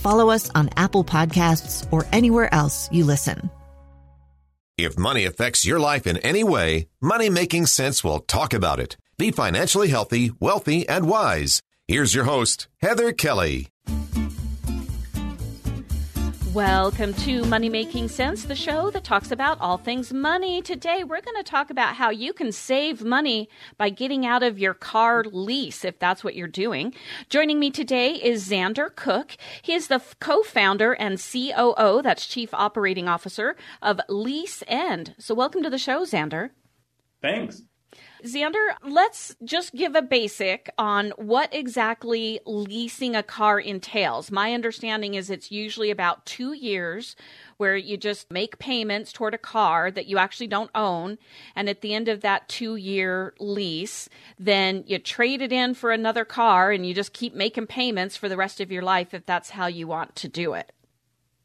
follow us on Apple Podcasts, or anywhere else you listen. If money affects your life in any way, Money Making Sense will talk about it. Be financially healthy, wealthy, and wise. Here's your host, Heather Kelly. Welcome to Money Making Sense, the show that talks about all things money. Today, we're going to talk about how you can save money by getting out of your car lease, if that's what you're doing. Joining me today is Xander Cook. He is the co founder and COO, that's Chief Operating Officer of Lease End. So, welcome to the show, Xander. Thanks. Xander, let's just give a basic on what exactly leasing a car entails. My understanding is it's usually about two years where you just make payments toward a car that you actually don't own. And at the end of that two year lease, then you trade it in for another car and you just keep making payments for the rest of your life if that's how you want to do it.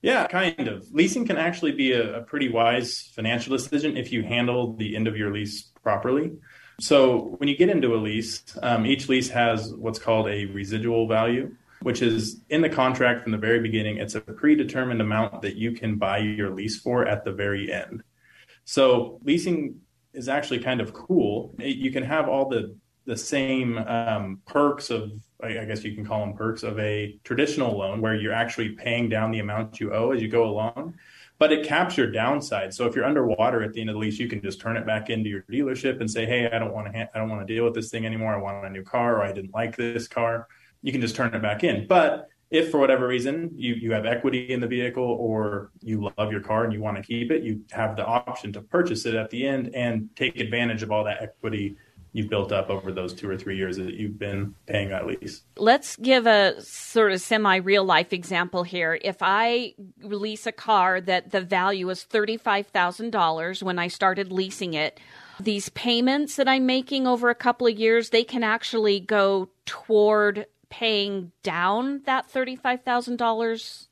Yeah, kind of. Leasing can actually be a, a pretty wise financial decision if you handle the end of your lease properly. So when you get into a lease, um, each lease has what's called a residual value, which is in the contract from the very beginning. It's a predetermined amount that you can buy your lease for at the very end. So leasing is actually kind of cool. It, you can have all the the same um, perks of I guess you can call them perks of a traditional loan where you're actually paying down the amount you owe as you go along but it caps your downside. So if you're underwater at the end of the lease, you can just turn it back into your dealership and say, "Hey, I don't want to ha- I don't want to deal with this thing anymore. I want a new car, or I didn't like this car." You can just turn it back in. But if for whatever reason you, you have equity in the vehicle or you love your car and you want to keep it, you have the option to purchase it at the end and take advantage of all that equity you've built up over those two or three years that you've been paying that lease. Let's give a sort of semi real life example here. If I lease a car that the value is $35,000 when I started leasing it, these payments that I'm making over a couple of years, they can actually go toward paying down that $35,000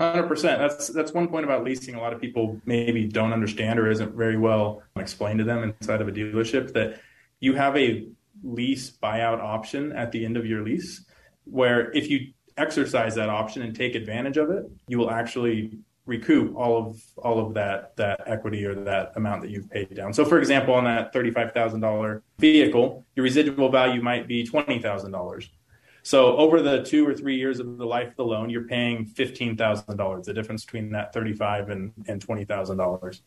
Hundred Hundred percent. That's that's one point about leasing. A lot of people maybe don't understand or isn't very well explained to them inside of a dealership that you have a lease buyout option at the end of your lease where if you exercise that option and take advantage of it, you will actually recoup all of all of that that equity or that amount that you've paid down. So for example, on that $35,000 vehicle, your residual value might be $20,000. So over the 2 or 3 years of the life of the loan, you're paying $15,000, the difference between that 35 and and $20,000.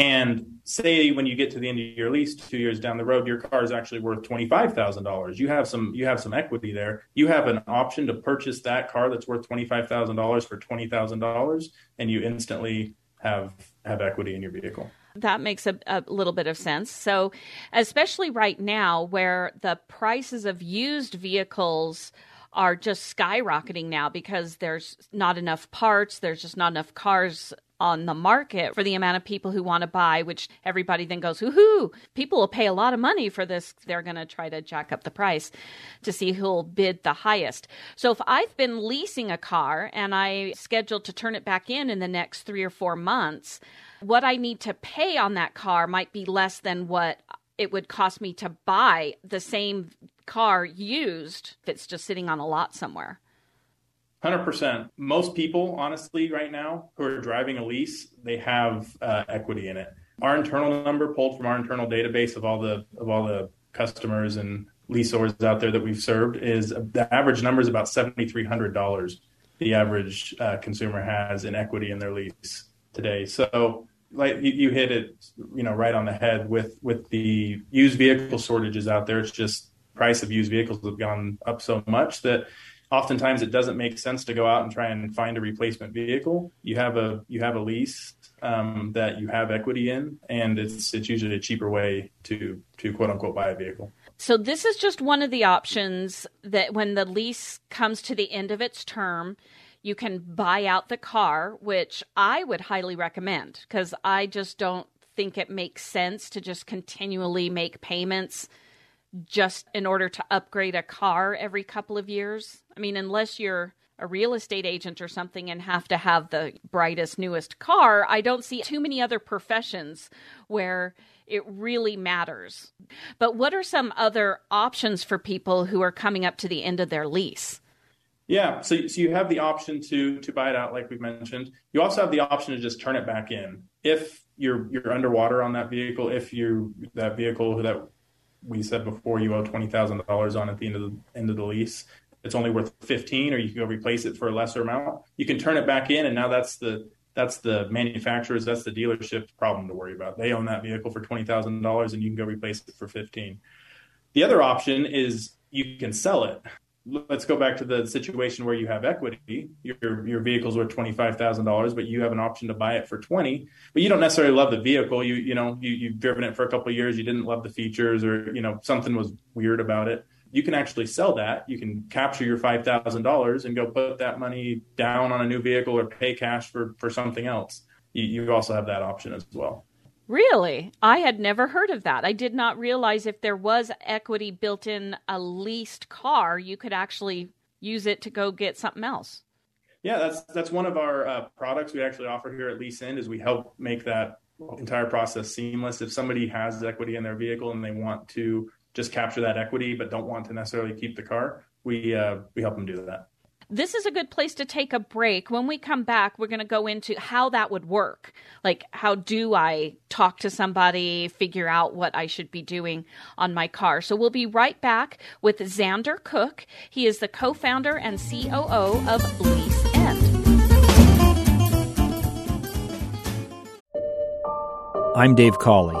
And say when you get to the end of your lease, two years down the road, your car is actually worth twenty five thousand dollars. You have some you have some equity there. You have an option to purchase that car that's worth twenty five thousand dollars for twenty thousand dollars, and you instantly have have equity in your vehicle. That makes a, a, little bit of sense. So, especially right now, where the prices of used vehicles are just skyrocketing now because there's not enough parts, there's just not enough cars on the market for the amount of people who want to buy, which everybody then goes, hoo people will pay a lot of money for this. They're going to try to jack up the price to see who'll bid the highest. So if I've been leasing a car and I scheduled to turn it back in in the next three or four months, what I need to pay on that car might be less than what it would cost me to buy the same car used it's just sitting on a lot somewhere. Hundred percent. Most people, honestly, right now who are driving a lease, they have uh, equity in it. Our internal number, pulled from our internal database of all the of all the customers and leaseors out there that we've served, is the average number is about seventy three hundred dollars. The average uh, consumer has in equity in their lease today. So like you, you hit it, you know, right on the head with with the used vehicle shortages out there. It's just price of used vehicles have gone up so much that oftentimes it doesn't make sense to go out and try and find a replacement vehicle. You have a you have a lease um, that you have equity in, and it's it's usually a cheaper way to to quote unquote buy a vehicle. So this is just one of the options that when the lease comes to the end of its term, you can buy out the car, which I would highly recommend because I just don't think it makes sense to just continually make payments just in order to upgrade a car every couple of years. I mean, unless you're a real estate agent or something and have to have the brightest, newest car, I don't see too many other professions where it really matters. But what are some other options for people who are coming up to the end of their lease? Yeah, so, so you have the option to to buy it out, like we mentioned. You also have the option to just turn it back in if you're you're underwater on that vehicle. If you that vehicle that we said before you owe twenty thousand dollars on at the end of the end of the lease. It's only worth fifteen, or you can go replace it for a lesser amount. You can turn it back in, and now that's the that's the manufacturer's, that's the dealership's problem to worry about. They own that vehicle for twenty thousand dollars, and you can go replace it for fifteen. The other option is you can sell it let's go back to the situation where you have equity. Your your vehicle's worth twenty five thousand dollars, but you have an option to buy it for twenty. But you don't necessarily love the vehicle. You you know you you've driven it for a couple years. You didn't love the features, or you know something was weird about it. You can actually sell that. You can capture your five thousand dollars and go put that money down on a new vehicle or pay cash for for something else. You, you also have that option as well. Really? I had never heard of that. I did not realize if there was equity built in a leased car, you could actually use it to go get something else. Yeah, that's that's one of our uh, products we actually offer here at Lease End is we help make that entire process seamless. If somebody has equity in their vehicle and they want to just capture that equity but don't want to necessarily keep the car, we uh, we help them do that this is a good place to take a break. When we come back, we're going to go into how that would work. Like, how do I talk to somebody, figure out what I should be doing on my car? So, we'll be right back with Xander Cook. He is the co founder and COO of Lease End. I'm Dave Cawley,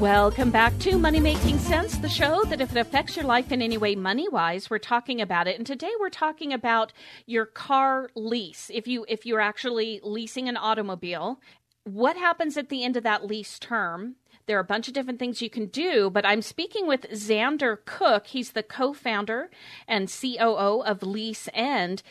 Welcome back to Money Making Sense, the show that if it affects your life in any way money wise, we're talking about it. And today we're talking about your car lease. If you if you're actually leasing an automobile, what happens at the end of that lease term? There are a bunch of different things you can do, but I'm speaking with Xander Cook. He's the co founder and COO of Lease End.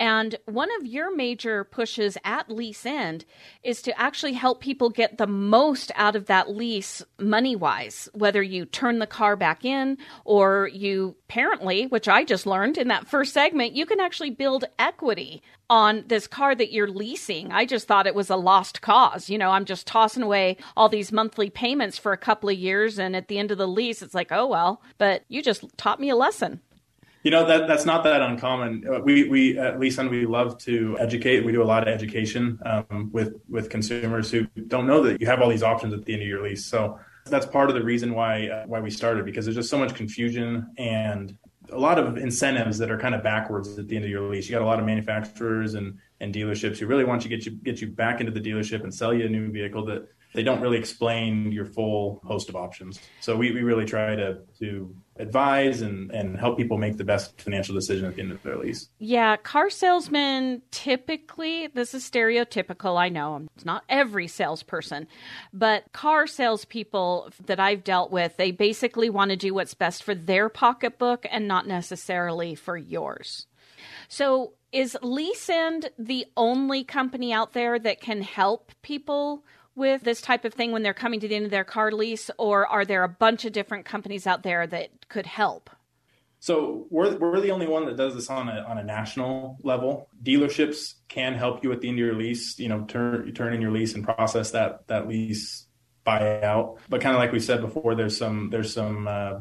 And one of your major pushes at Lease End is to actually help people get the most out of that lease money wise, whether you turn the car back in or you apparently, which I just learned in that first segment, you can actually build equity on this car that you're leasing. I just thought it was a lost cause. You know, I'm just tossing away all these monthly payments for a couple of years. And at the end of the lease, it's like, oh, well, but you just taught me a lesson. You know that that's not that uncommon. Uh, we we at Lease End we love to educate. We do a lot of education um, with with consumers who don't know that you have all these options at the end of your lease. So that's part of the reason why uh, why we started because there's just so much confusion and a lot of incentives that are kind of backwards at the end of your lease. You got a lot of manufacturers and and dealerships who really want to get you get you back into the dealership and sell you a new vehicle that they don't really explain your full host of options. So we, we really try to to advise and, and help people make the best financial decision at the end of their lease. Yeah, car salesmen typically, this is stereotypical, I know, it's not every salesperson, but car salespeople that I've dealt with, they basically want to do what's best for their pocketbook and not necessarily for yours. So is LeaseEnd the only company out there that can help people with this type of thing when they're coming to the end of their car lease, or are there a bunch of different companies out there that could help? So we're we're the only one that does this on a on a national level. Dealerships can help you at the end of your lease. You know, turn turn in your lease and process that that lease buyout. But kind of like we said before, there's some there's some uh,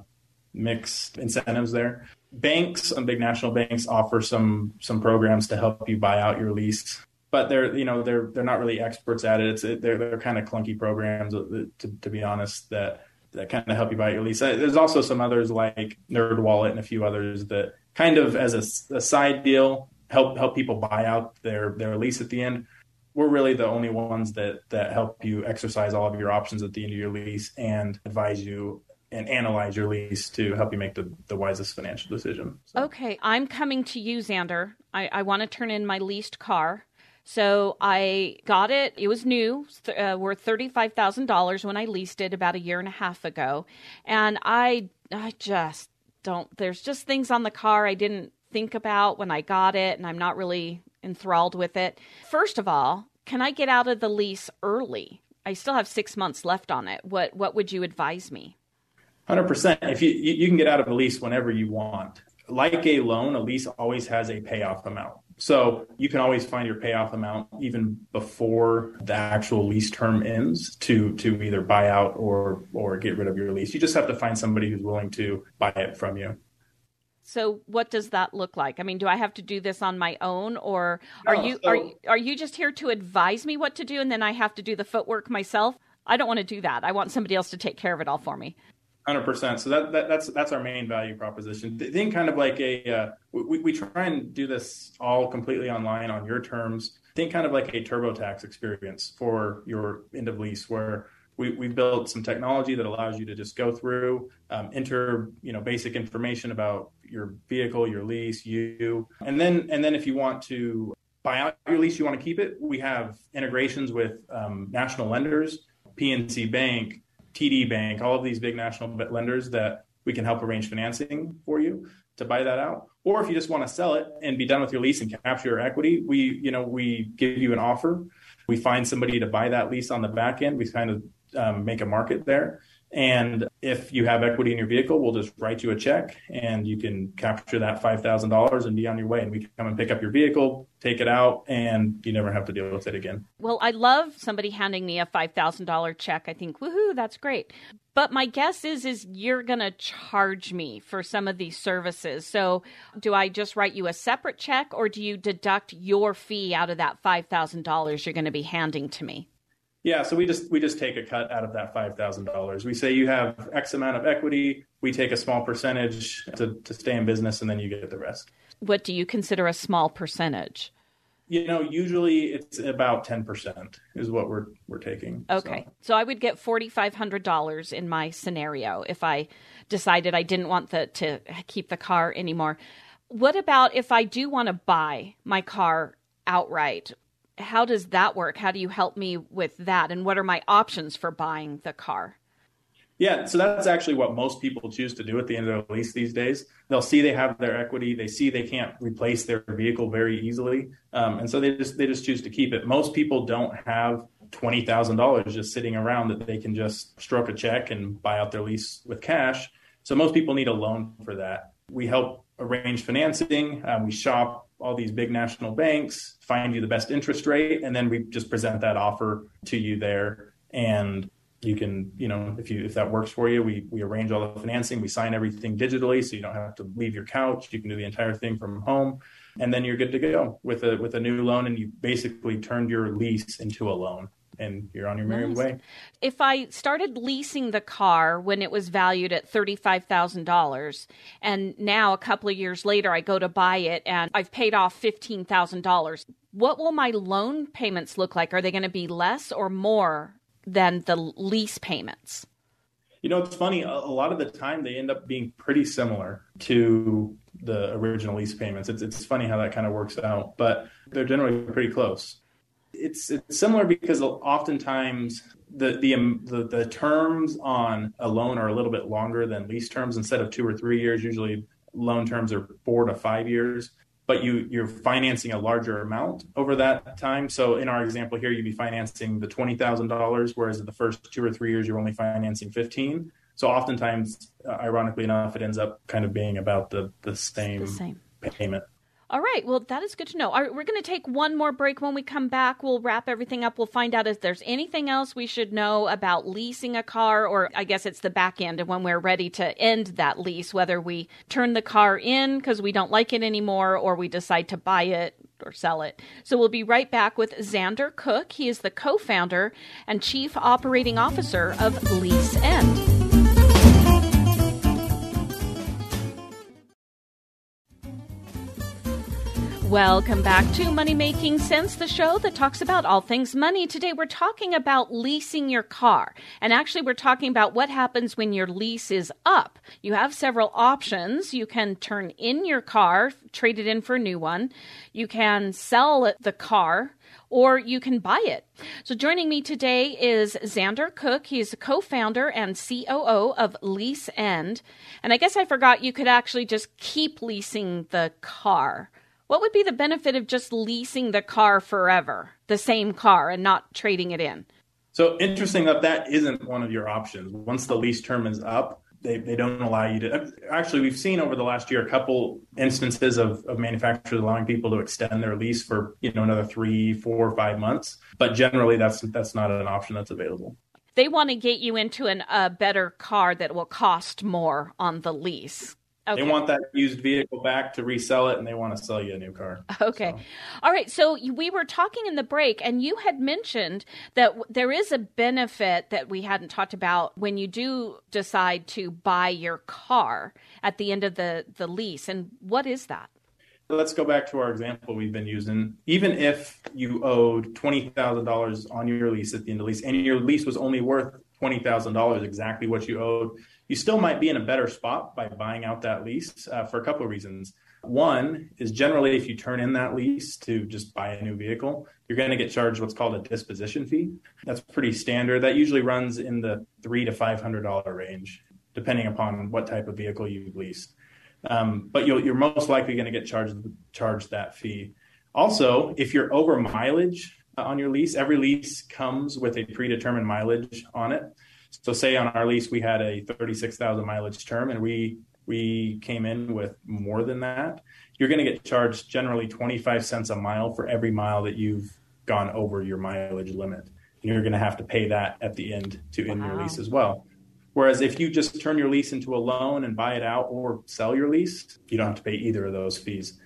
mixed incentives there. Banks, some big national banks offer some some programs to help you buy out your lease, but they're you know they're they're not really experts at it. It's they're they're kind of clunky programs uh, to, to be honest that that kind of help you buy your lease. There's also some others like NerdWallet and a few others that kind of as a, a, side deal help help people buy out their their lease at the end. We're really the only ones that that help you exercise all of your options at the end of your lease and advise you and analyze your lease to help you make the, the wisest financial decision. So. Okay, I'm coming to you, Xander. I, I want to turn in my leased car. So I got it. It was new, uh, worth thirty-five thousand dollars when I leased it about a year and a half ago, and I I just don't. There's just things on the car I didn't think about when I got it, and I'm not really enthralled with it. First of all, can I get out of the lease early? I still have six months left on it. What what would you advise me? Hundred percent. If you you can get out of a lease whenever you want. Like a loan, a lease always has a payoff amount. So you can always find your payoff amount even before the actual lease term ends to to either buy out or or get rid of your lease. You just have to find somebody who's willing to buy it from you. So what does that look like? I mean, do I have to do this on my own or are no, you so, are are you just here to advise me what to do and then I have to do the footwork myself? I don't want to do that. I want somebody else to take care of it all for me. Hundred percent. So that, that, that's that's our main value proposition. Think kind of like a uh, we we try and do this all completely online on your terms. Think kind of like a TurboTax experience for your end of lease, where we we built some technology that allows you to just go through, um, enter you know basic information about your vehicle, your lease, you, and then and then if you want to buy out your lease, you want to keep it. We have integrations with um, national lenders, PNC Bank. TD Bank, all of these big national lenders that we can help arrange financing for you to buy that out. Or if you just want to sell it and be done with your lease and capture your equity, we, you know, we give you an offer. We find somebody to buy that lease on the back end. We kind of um, make a market there. And if you have equity in your vehicle, we'll just write you a check and you can capture that $5,000 and be on your way. And we can come and pick up your vehicle, take it out, and you never have to deal with it again. Well, I love somebody handing me a $5,000 check. I think, woohoo, that's great. But my guess is is you're going to charge me for some of these services. So, do I just write you a separate check or do you deduct your fee out of that $5,000 you're going to be handing to me? Yeah, so we just we just take a cut out of that five thousand dollars. We say you have X amount of equity. We take a small percentage to, to stay in business, and then you get the rest. What do you consider a small percentage? You know, usually it's about ten percent is what we're we're taking. Okay, so, so I would get forty five hundred dollars in my scenario if I decided I didn't want the, to keep the car anymore. What about if I do want to buy my car outright? How does that work? How do you help me with that? And what are my options for buying the car? Yeah, so that's actually what most people choose to do at the end of their lease these days. They'll see they have their equity, they see they can't replace their vehicle very easily, um, and so they just they just choose to keep it. Most people don't have twenty thousand dollars just sitting around that they can just stroke a check and buy out their lease with cash. So most people need a loan for that. We help arrange financing. Um, we shop all these big national banks, find you the best interest rate, and then we just present that offer to you there. And you can, you know, if you if that works for you, we we arrange all the financing, we sign everything digitally, so you don't have to leave your couch. You can do the entire thing from home, and then you're good to go with a with a new loan, and you basically turned your lease into a loan and you're on your merry nice. way. If I started leasing the car when it was valued at $35,000 and now a couple of years later I go to buy it and I've paid off $15,000, what will my loan payments look like? Are they going to be less or more than the lease payments? You know, it's funny. A, lot of the time, they end up being pretty similar to the original lease payments. It's it's funny how that kind of works out, but they're generally pretty close. It's, it's similar because oftentimes the, the, um, the the terms on a loan are a little bit longer than lease terms. Instead of two or three years, usually loan terms are four to five years. But you you're financing a larger amount over that time. So in our example here, you'd be financing the twenty thousand dollars, whereas in the first two or three years, you're only financing fifteen. So oftentimes, uh, ironically enough, it ends up kind of being about the the same, The same. payment. All right. Well, that is good to know. All right, we're going to take one more break. When we come back, we'll wrap everything up. We'll find out if there's anything else we should know about leasing a car, or I guess it's the back end of when we're ready to end that lease, whether we turn the car in because we don't like it anymore or we decide to buy it or sell it. So we'll be right back with Xander Cook. He is the co founder and chief operating officer of Lease End. Welcome back to Money Making Sense, the show that talks about all things money. Today we're talking about leasing your car. And actually, we're talking about what happens when your lease is up. You have several options. You can turn in your car, trade it in for a new one. You can sell the car or you can buy it. So, joining me today is Xander Cook. He's a co founder and COO of Lease End. And I guess I forgot you could actually just keep leasing the car. What would be the benefit of just leasing the car forever, the same car, and not trading it in? So interesting that that isn't one of your options. Once the lease term is up, they, they don't allow you to. Actually, we've seen over the last year a couple instances of, of manufacturers allowing people to extend their lease for you know another three, four, five months. But generally, that's that's not an option that's available. They want to get you into an, a better car that will cost more on the lease. Okay. They want that used vehicle back to resell it and they want to sell you a new car. Okay. So. All right. So we were talking in the break and you had mentioned that there is a benefit that we hadn't talked about when you do decide to buy your car at the end of the, the lease. And what is that? Let's go back to our example we've been using. Even if you owed $20,000 on your lease at the end of the lease and your lease was only worth $20,000, exactly what you owed, you still might be in a better spot by buying out that lease uh, for a couple of reasons. One is generally if you turn in that lease to just buy a new vehicle, you're going to get charged what's called a disposition fee. That's pretty standard. That usually runs in the three to five hundred dollar range, depending upon what type of vehicle you've leased. Um, but you are most likely going to get charged charged that fee. Also, if you're over mileage on your lease, every lease comes with a predetermined mileage on it. So say on our lease we had a 36,000 mileage term and we we came in with more than that, you're going to get charged generally 25 cents a mile for every mile that you've gone over your mileage limit. And you're going to have to pay that at the end to end wow. your lease as well. Whereas if you just turn your lease into a loan and buy it out or sell your lease, you don't have to pay either of those fees.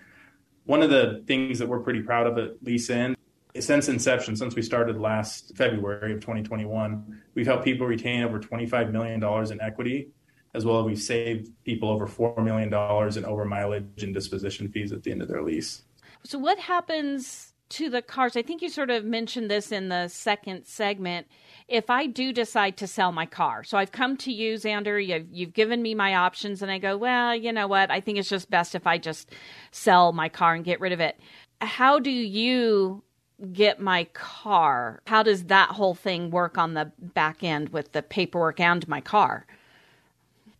One of the things that we're pretty proud of at Lease End since inception, since we started last February of 2021, we've helped people retain over $25 million in equity, as well as we've saved people over $4 million in over mileage and disposition fees at the end of their lease. So, what happens to the cars? I think you sort of mentioned this in the second segment. If I do decide to sell my car, so I've come to you, Xander, you've, you've given me my options, and I go, well, you know what? I think it's just best if I just sell my car and get rid of it. How do you get my car? How does that whole thing work on the back end with the paperwork and my car?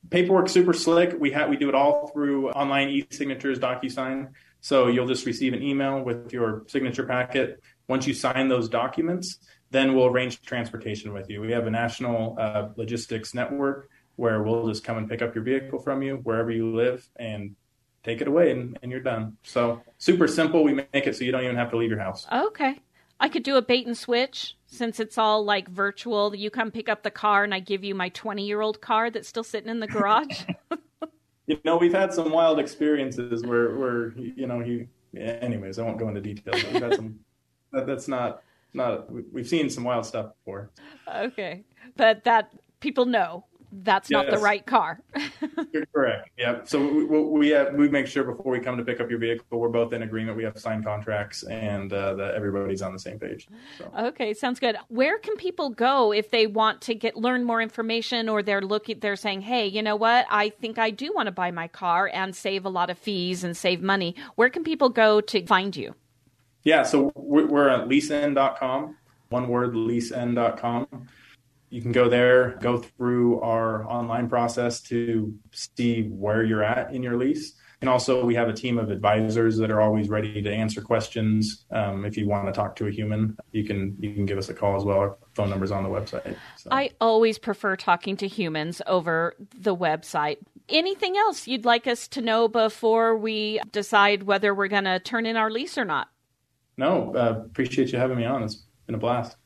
Paperwork super slick. We have we do it all through online e-signatures, DocuSign. So you'll just receive an email with your signature packet. Once you sign those documents, then we'll arrange transportation with you. We have a national uh, logistics network where we'll just come and pick up your vehicle from you wherever you live and take it away and, and you're done. So super simple. We make it so you don't even have to leave your house. Okay. I could do a bait and switch since it's all like virtual. You come pick up the car and I give you my 20 year old car that's still sitting in the garage. you know, we've had some wild experiences where, where you know, he, anyways, I won't go into details. We've had some, that, that's not, not, we've seen some wild stuff before. Okay. But that people know that's yes. not the right car. You're correct. Yeah. So we, we, have, we make sure before we come to pick up your vehicle, we're both in agreement. We have signed contracts and uh, that everybody's on the same page. So. Okay, sounds good. Where can people go if they want to get learn more information or they're looking? They're saying, "Hey, you know what? I think I do want to buy my car and save a lot of fees and save money." Where can people go to find you? Yeah, so we're at leaseend.com. One word, leaseend.com you can go there, go through our online process to see where you're at in your lease. And also, we have a team of advisors that are always ready to answer questions. Um, if you want to talk to a human, you can you can give us a call as well. Our phone number's on the website. So. I always prefer talking to humans over the website. Anything else you'd like us to know before we decide whether we're going to turn in our lease or not? No, uh, appreciate you having me on. It's been a blast.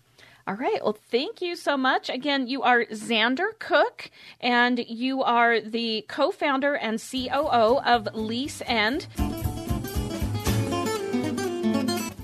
All right. Well, thank you so much. Again, you are Xander Cook, and you are the co founder and COO of Lease End.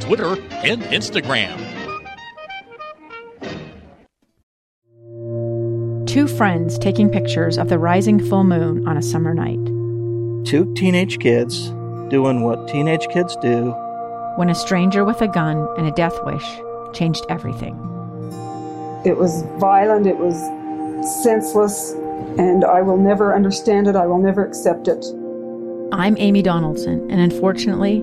Twitter, and Instagram. Two friends taking pictures of the rising full moon on a summer night. Two teenage kids doing what teenage kids do. When a stranger with a gun and a death wish changed everything. It was violent, it was senseless, and I will never understand it. I will never accept it. I'm Amy Donaldson, and unfortunately,